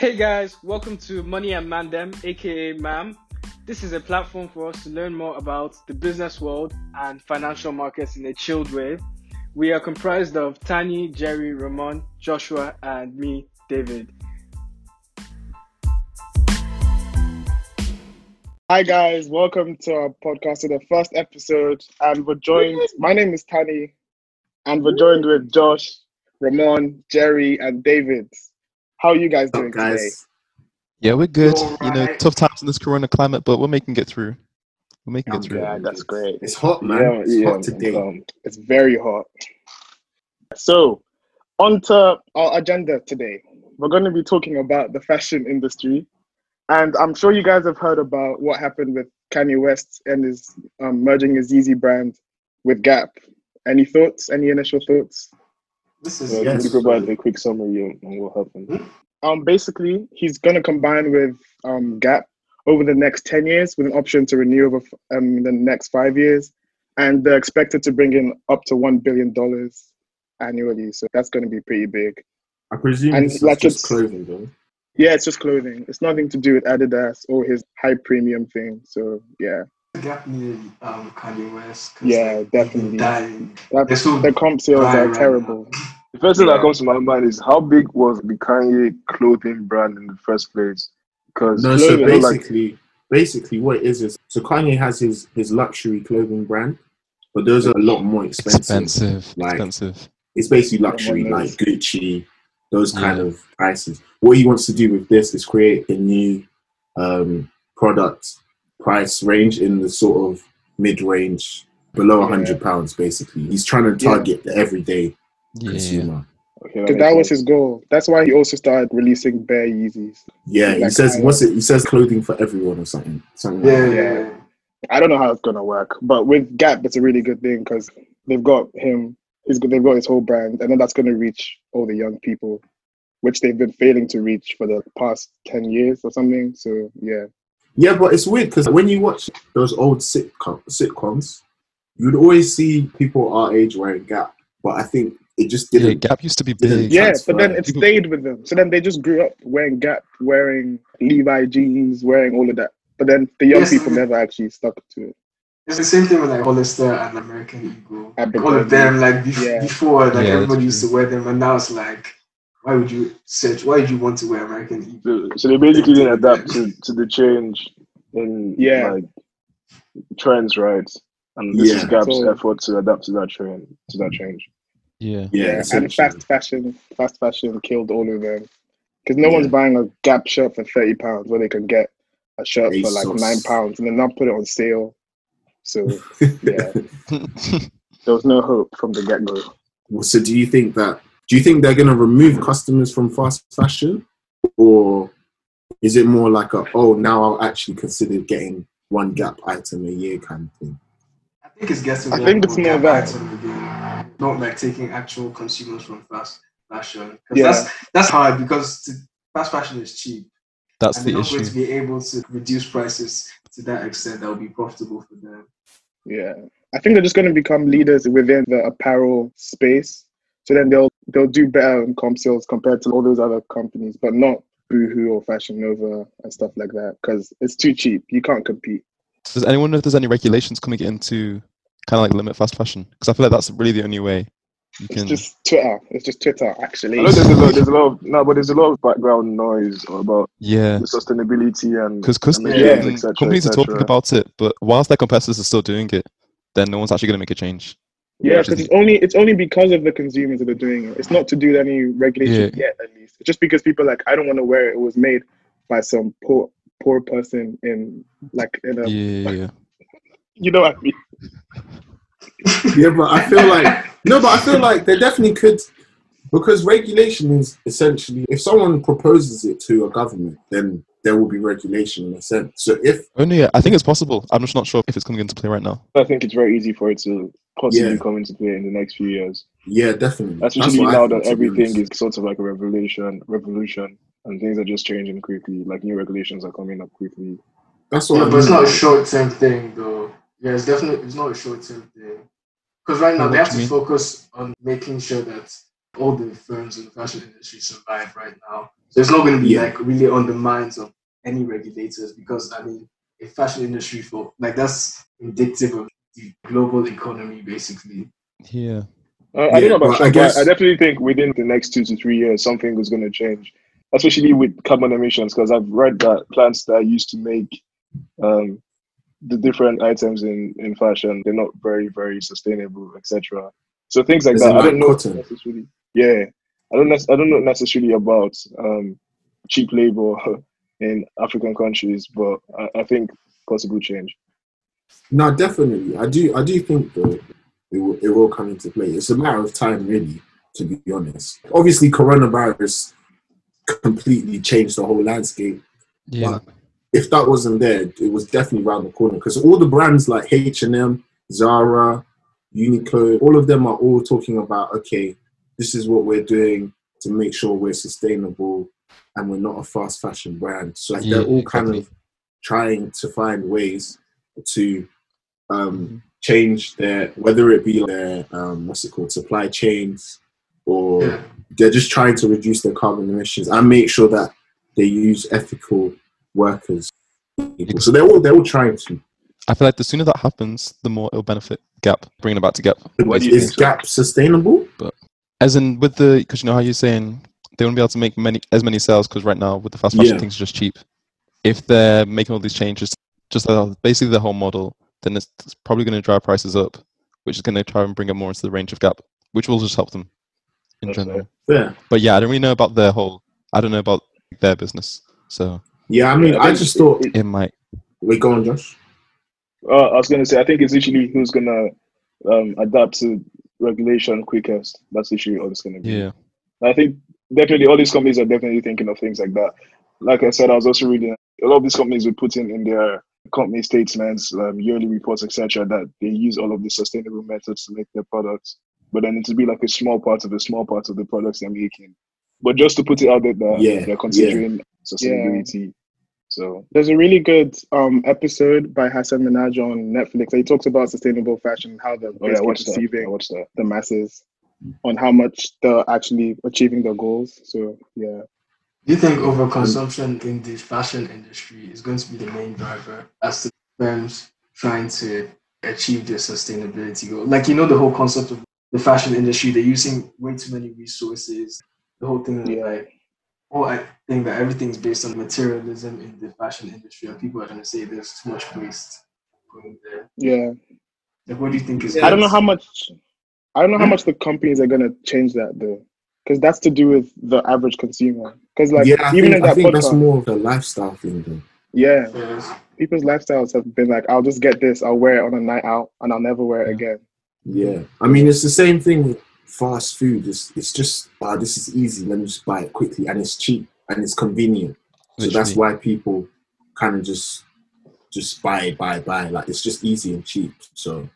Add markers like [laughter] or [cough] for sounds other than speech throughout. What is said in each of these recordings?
Hey guys, welcome to Money and Mandem, aka MAM. This is a platform for us to learn more about the business world and financial markets in a chilled way. We are comprised of Tani, Jerry, Ramon, Joshua, and me, David. Hi guys, welcome to our podcast, to the first episode, and we're joined. My name is Tani, and we're joined with Josh, Ramon, Jerry, and David. How are you guys doing What's up, today? guys? Yeah, we're good. You're You know, tough times in this corona climate, but we're making it through. We're making I'm it through. Yeah, that's great. It's hot, man. Yeah, it's yeah, hot today. um, it's very hot. So, on to our agenda today. We're going to be talking about the fashion industry, and I'm sure you guys have heard about what happened with Kanye West and his um, merging his Yeezy brand with Gap. Any thoughts? Any initial thoughts? This is Uh, yes. Could you provide a quick summary on on what happened? Um, basically, he's going to combine with um, Gap over the next 10 years with an option to renew over um, the next five years. And they're expected to bring in up to $1 billion annually. So that's going to be pretty big. I presume And this is like just it's- clothing, though. Yeah, it's just clothing. It's nothing to do with Adidas or his high premium thing. So, yeah, Gap needed um, Kanye West. 'cause, Yeah, definitely. Dying. that, so the comp sales are right terrible. now. [laughs] The first thing Yeah. that comes to my mind is how big was the Kanye clothing brand in the first place? Because No, so Clothing, like- basically, basically, what it is is so Kanye has his his luxury clothing brand, but those are a lot more expensive. Expensive. Like- expensive. It's basically luxury, Everyone like. Gucci, those kind Yeah. of prices. What he wants to do with this is create a new um, product price range in the sort of mid range, below a Yeah. hundred pounds. Basically, he's trying to Yeah. target the everyday Yeah. consumer. okay, Because that was his goal. That's why he also started releasing bare Yeezys. Yeah, he Like says what's it? He says clothing for everyone or something. Something Yeah, like yeah, I don't know how it's gonna work, but with Gap, it's a really good thing because they've got him. He's got, they've got his whole brand, and then that's gonna reach all the young people, which they've been failing to reach for the past ten years or something. So yeah, Yeah, but it's weird because when you watch those old sitcom sitcoms, you'd always see people our age wearing Gap, but I think it just Yeah, didn't. Gap used to be big. yeah. transfer. But then it People- stayed with them. So then they just grew up wearing Gap, wearing Levi jeans, wearing all of that. But then the young Yes, people never actually stuck to it. It's the same thing with like Hollister and American Eagle. Abercrombie. All of them, like bef- Yeah. before, like Yeah, everybody used to wear them, and now it's like, why would you search? Why would you want to wear American Eagle? so, so they basically didn't adapt to, to the change in Yeah. like trends, right? And this is Gap's So- effort to adapt to that trend, to that change. Yeah. Yeah, Yeah, and fast fashion, fast fashion killed all of them. Because no Yeah. one's buying a Gap shirt for thirty pounds where they can get a shirt for like ASOS. nine pounds and then not put it on sale. So [laughs] yeah, there was no hope from the get go. Well, so do you think that? Do you think they're going to remove customers from fast fashion, or is it more like a oh now I'll actually consider getting one Gap item a year kind of thing? I think it's getting. I think it's on more Gap that. item again, not like taking actual consumers from fast fashion Yeah. that's that's hard because to, fast fashion is cheap. That's and they're the not going to be able to reduce prices to that extent that will be profitable for them. Yeah, I think they're just going to become leaders within the apparel space. So then they'll they'll do better in comp sales compared to all those other companies, but not Boohoo or Fashion Nova and stuff like that because it's too cheap. You can't compete. Does anyone know if there's any regulations coming into kind of like limit fast fashion? Because I feel like that's really the only way you It's can. just Twitter. It's just Twitter actually. I know there's a lot, there's a lot of [laughs] no, but there's a lot of background noise about yeah. the sustainability and Because emissions, Yeah. cetera, companies are talking about it, but whilst their competitors are still doing it, then no one's actually going to make a change. Yeah, Which is- because it's only it's only because of the consumers that are doing it. It's not to do with any regulation Yeah. yet, at least. It's just because people are like I don't want to wear it. It was made by some poor poor person in like in a Yeah, yeah. [laughs] you know what I mean. yeah, but I feel like no, but I feel like they definitely could because regulation is essentially if someone proposes it to a government, then there will be regulation in a sense. So if Only, yeah, I think it's possible. I'm just not sure if it's coming into play right now. I think it's very easy for it to possibly Yeah. come into play in the next few years. yeah, definitely. Especially what I now that everything is sort of like a revolution, revolution, and things are just changing quickly. Like new regulations are coming up quickly. That's what Yeah, I but it's not a short term thing though. Yeah, it's definitely it's not a short term thing. Because right now What they have to mean? focus on making sure that all the firms in the fashion industry survive right now. So it's not going to be Yeah. like really on the minds of any regulators because I mean, a fashion industry for like that's indicative of the global economy basically. Yeah. Uh, I Yeah, don't know about but I guess- I definitely think within the next two to three years, something is going to change, especially with carbon emissions, because I've read that plants that used to make um, the different items in, in fashion, they're not very, very sustainable, etc. So things like As that. I don't know cotton? necessarily. Yeah, I don't. I don't know necessarily about um, cheap labor [laughs] in African countries, but I, I think possible change. No, definitely. I do. I do think though it will, it will come into play. It's a matter of time, really. To be honest, obviously, coronavirus completely changed the whole landscape. Yeah. But if that wasn't there, it was definitely around the corner because all the brands like H and M, Zara, Uniqlo, all of them are all talking about okay, this is what we're doing to make sure we're sustainable and we're not a fast fashion brand. So like, they're all kind exactly. of trying to find ways to um, Mm-hmm. change their whether it be their um, what's it called supply chains or Yeah. they're just trying to reduce their carbon emissions and make sure that they use ethical workers. So they're all they're all trying to. I feel like the sooner that happens, the more it'll benefit Gap. Bringing it back to Gap. Is, is? Gap sustainable? As in with the, because you know how you're saying they won't be able to make many as many sales because right now with the fast fashion Yeah. things are just cheap. If they're making all these changes, just uh, basically the whole model, then it's, it's probably going to drive prices up, which is going to try and bring it more into the range of Gap, which will just help them in That's general. Yeah. But yeah, I don't really know about their whole. I don't know about their business, so Yeah, I mean, Yeah, I just thought. it- it might. Wait, go on, Josh. Uh, I was going to say, I think it's literally who's going to um, adapt to regulation quickest. That's literally all it's going to be. Yeah, I think definitely all these companies are definitely thinking of things like that. Like I said, I was also reading a lot of these companies will put in in their company statements, um, yearly reports, etc., that they use all of the sustainable methods to make their products. But then it to be like a small part of a small part of the products they're making. But just to put it out there that Yeah, they're considering sustainability. So There's a really good um, episode by Hasan Minhaj on Netflix. He talks about sustainable fashion, how they're oh yeah, I basically that. I deceiving watched that. the masses on how much they're actually achieving their goals. So yeah, Do you think overconsumption in the fashion industry is going to be the main driver as to firms trying to achieve their sustainability goal? Like you know the whole concept of the fashion industry, they're using way too many resources. The whole thing Yeah. like oh I think that everything's based on materialism in the fashion industry and people are gonna say there's too much waste going there. yeah. Like what do you think is I don't know how much. I don't know how much the companies are gonna change that though, because that's to do with the average consumer. Because like yeah, I even think, in I that think that's uh, more of a lifestyle thing, though. yeah, Yes. people's lifestyles have been like, I'll just get this, I'll wear it on a night out, and I'll never wear it again. Yeah, I mean, it's the same thing with fast food. is it's just ah, this is easy. Let me just buy it quickly, and it's cheap and it's convenient. So that's why people kind of just just buy, buy, buy. Like it's just easy and cheap. So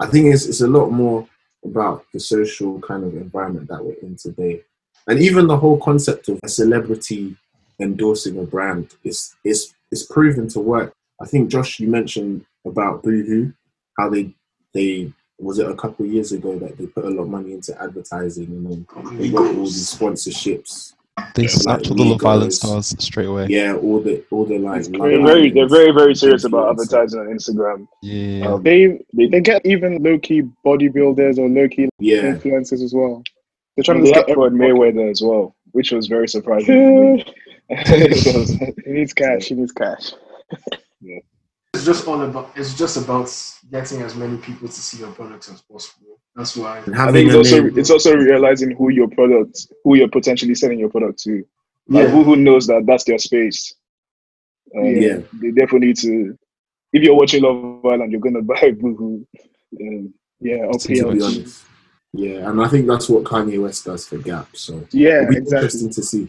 I think it's it's a lot more about the social kind of environment that we're in today, and even the whole concept of a celebrity endorsing a brand is is is proven to work. I think Josh, you mentioned about Boohoo, how they they was it a couple of years ago that they put a lot of money into advertising and then they got all these sponsorships. They like all the Love Island stars straight away. Yeah, all the all the like It's They're very, they're very, very serious about advertising on Instagram. Yeah, Um, They they, they get even low key bodybuilders or low key Yeah, influencers as well. They're trying to they just have get Floyd every Mayweather as well, which was very surprising. It was- [laughs] [laughs] he needs cash. He needs cash. It's just all about it's just about getting as many people to see your products as possible. That's why and I having think it's also name. it's also realizing who your product, who you're potentially selling your product to. Like yeah. who, who knows that that's their space. Um, Yeah. they definitely need to. If you're watching Love Island, you're gonna buy [laughs] Boohoo. Um, Yeah, or It's to be honest. Yeah, and I think that's what Kanye West does for Gap. So Yeah, it'll be exactly. interesting to see.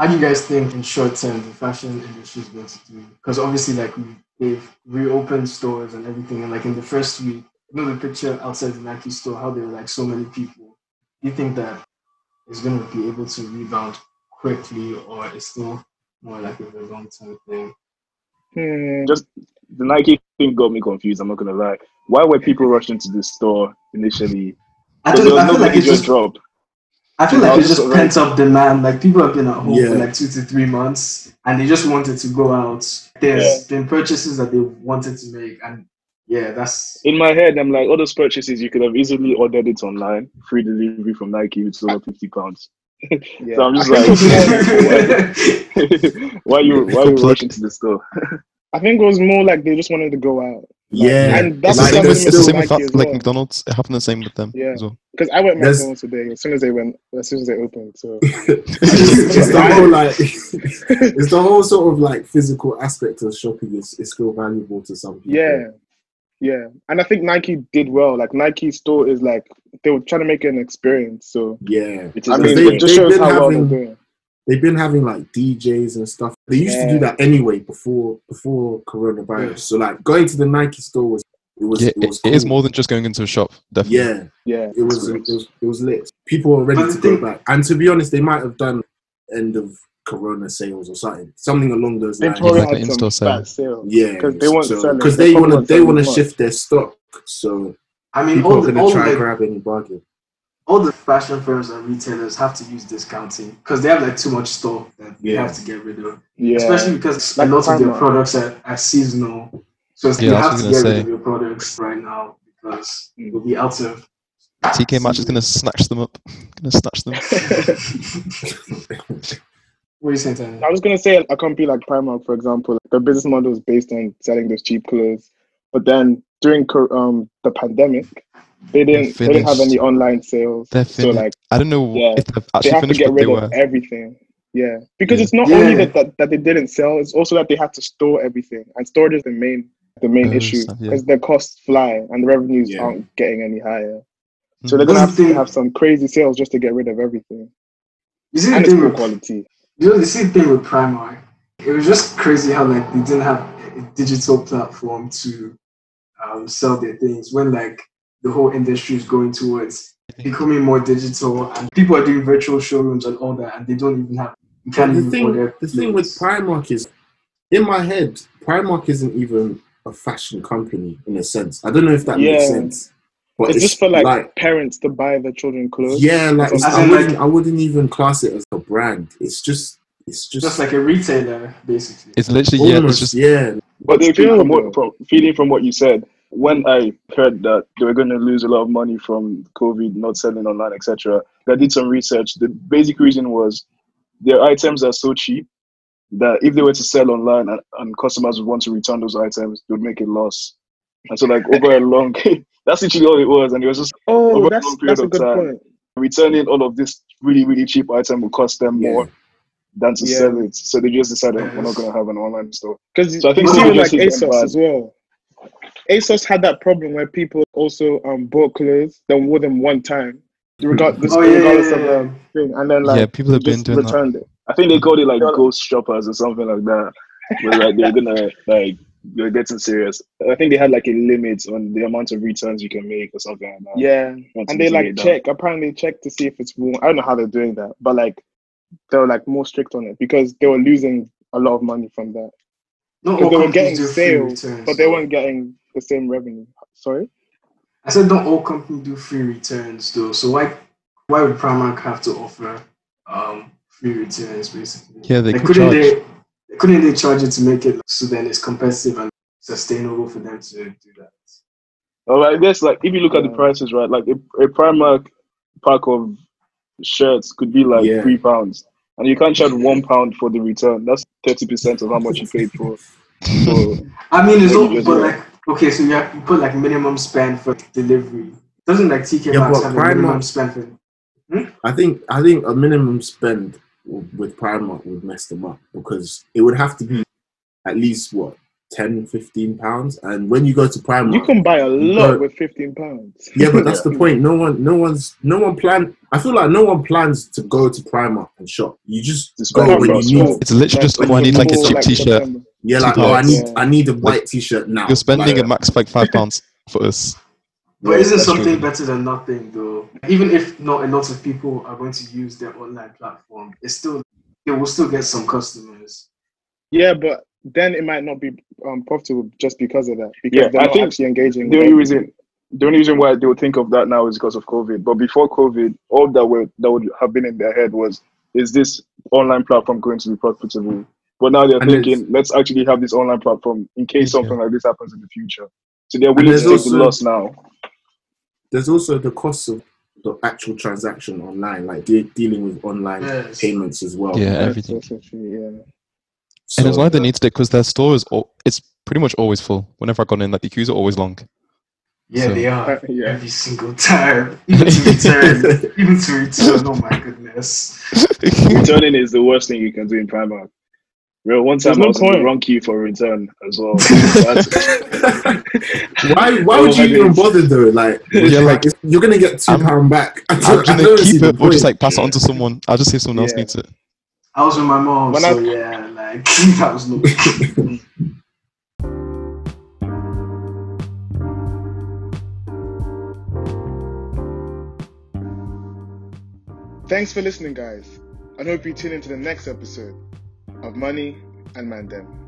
How do you guys think in short term the fashion industry is going to do? Because obviously, like we, they've reopened stores and everything, and like in the first week, you know the picture outside the Nike store, how there were like so many people. Do you think that it's going to be able to rebound quickly, or it's still more like a long term thing? Hmm. just the Nike thing got me confused. I'm not gonna lie. Why were people rushing to the store initially? I Because don't. I feel no like like it's just just. dropped. I feel like it's just just pent up demand. Like people have been at home Yeah. for like two to three months, and they just wanted to go out. There's been purchases that they wanted to make, and yeah, that's In my head, I'm like, all those purchases you could have easily ordered it online, free delivery from Nike, it's over fifty pounds. Yeah. [laughs] So I'm just like, it was more- why you why you rushing to the store? [laughs] I think it was more like they just wanted to go out. Yeah, and that's It's, the the same, same with, it's the same with like well. McDonald's. It happened the same with them Yeah. as well. Because I went There's- McDonald's today as soon as they went, as soon as they opened. So [laughs] it's, [laughs] it's the whole like [laughs] it's the whole sort of like physical aspect of shopping is, is still valuable to some people. yeah, yeah. And I think Nike did well. Like Nike store is like they were trying to make it an experience. So yeah. It is I mean, they- it just shows how well having- they're doing. They've been having like DJs and stuff. They used to do that anyway before before coronavirus. Yeah. So like going to the Nike store was it was Yeah, it it, was it is more than just going into a shop. Definitely. yeah. Yeah, It was, it was it was lit. People were ready But to the go back. And to be honest, they might have done end of Corona sales or something, something along those they lines. probably like had an some in-store sale. fat sales. Yeah, 'Cause they weren't because They they want to weren't they want to shift their stock, so I mean, people all are the, going all, to try the, and grab any bargain. All the fashion firms and retailers have to use discounting because they have like too much stock that they have to get rid of. Yeah, Especially because Like a lot of their products are, are seasonal, so it's- Yeah, you have to get was rid of your products right now because Mm. you'll be out of. TK Maxx is going to snatch them up. [laughs] Going to snatch them. [laughs] What are you saying, Tanya? I was gonna say a company like Primark, for example, their business model is based on selling those cheap clothes, but then during um the pandemic, they didn't they didn't have any online sales. They're So like I don't know Yeah. if they've they actually have to get but they rid were. of everything. Yeah, because Yeah. it's not Yeah. only that, that that they didn't sell; it's also that they had to store everything, and storage is the main the main Oh, issue stuff, yeah. because their costs fly and the revenues Yeah. aren't getting any higher. So Mhm. they're gonna That's have the to thing. have some crazy sales just to get rid of everything, You see the and it's thing with quality. You know, the same thing with Primark. It was just crazy how like they didn't have a digital platform to um, sell their things when like the whole industry is going towards becoming more digital and people are doing virtual showrooms and all that and they don't even have you can't the even thing, order the thing with. Primark is, in my head, Primark isn't even a fashion company in a sense. I don't know if that makes sense. But It's, just for like, parents to buy their children clothes. yeah, like As I wouldn't, like- I wouldn't even class it as a brand. It's just, it's just, just like a retailer basically. It's literally yeah. It's just yeah, But then Still, feeding from, though. what, from feeding from what you said, when I heard that they were going to lose a lot of money from COVID, not selling online, etc., I did some research. The basic reason was their items are so cheap that if they were to sell online and, and customers would want to return those items, they would make a loss. And so, like over a long, [laughs] that's literally all it was, and it was just Oh, Over a that's long period of good time. point. returning all of this really, really cheap item will cost them Yeah. more than to Yeah. sell it. So they just decided we're not going to have an online store. Because So I think you see like just hit them ASOS as well. ASOS had that problem where people also um bought clothes then wore them one time, regardless, Oh yeah, yeah, regardless yeah, of yeah. um, thing, and then like yeah. People have been just doing that. it. I think they called it like ghost shoppers or something like that. Where like they're gonna like they're getting serious. I think they had like a limit on the amount of returns you can make or something like that. Yeah, Want and they mitigate like that. check. Apparently, check to see if it's worn. I don't know how they're doing that, but like they were like more strict on it because they were losing a lot of money from that. Not all they were companies getting do free sales, returns, but they weren't getting the same revenue. Sorry. I said not all companies do free returns though. So why why would Primark have to offer um, free returns basically? Yeah, they Like, could couldn't charge. they couldn't they charge it to make it so then it's competitive and sustainable for them to do that? Well, I guess like if you look at the prices, right? Like a, a Primark pack of shirts could be like Yeah. three pounds, and you can't charge one pound for the return. That's thirty percent of how much you paid for. So [laughs] I mean, it's Yeah, not, you but like okay, so you, have, you put like minimum spend for delivery. Doesn't like TK Yeah, Maxx but have a minimum Primark- spend for? Hmm? I think I think a minimum spend with Primark would mess them up because it would have to be at least what 10 15 pounds and when you go to Primark You can buy a lot But- with fifteen pounds. yeah but that's [laughs] the point no one no one's no one plan I feel like no one plans to go to Primark and shop you just Just go go when you need It's literally just like, oh i need like a cheap like t-shirt September. yeah like Two oh I need Yeah. I need a white t-shirt now You're spending Like, a max like five pounds for us. But Yeah, isn't something true. better than nothing though? Even if not a lot of people are going to use their online platform, it's still it will still get some customers. Yeah, but then it might not be um, profitable just because of that because Yeah, they're I not think actually engaging. the only it. reason the only reason why they would think of that now is because of COVID. But before COVID, all that would that would have been in their head was, is this online platform going to be profitable? But now they're And thinking, let's actually have this online platform in case Yeah. something like this happens in the future. So they're willing to take also- the loss now. There's also the cost of the actual transaction online, like de- dealing with online Yes. payments as well. Yeah, That's everything. yeah. So, and it's like they needed it because their store is al- it's pretty much always full. Whenever I've gone in, like the queues are always long. Yeah, So- they are. Yeah. Every single time. [laughs] Even to return. [laughs] even to return. Oh my goodness. [laughs] Returning is the worst thing you can do in Primark. Well, one There's time I no was in the point. wrong queue for return as well. Why? Why would you even bother though? Like, Yeah, like you're gonna get 2 I'm- pound back. I I'm don't- gonna keep it or just like pass it on to someone. I'll just see if someone else needs it. I was with my mom, When so I- yeah, like that was [laughs] no Thanks for listening, guys. I hope you tune into the next episode of Money and Mandem.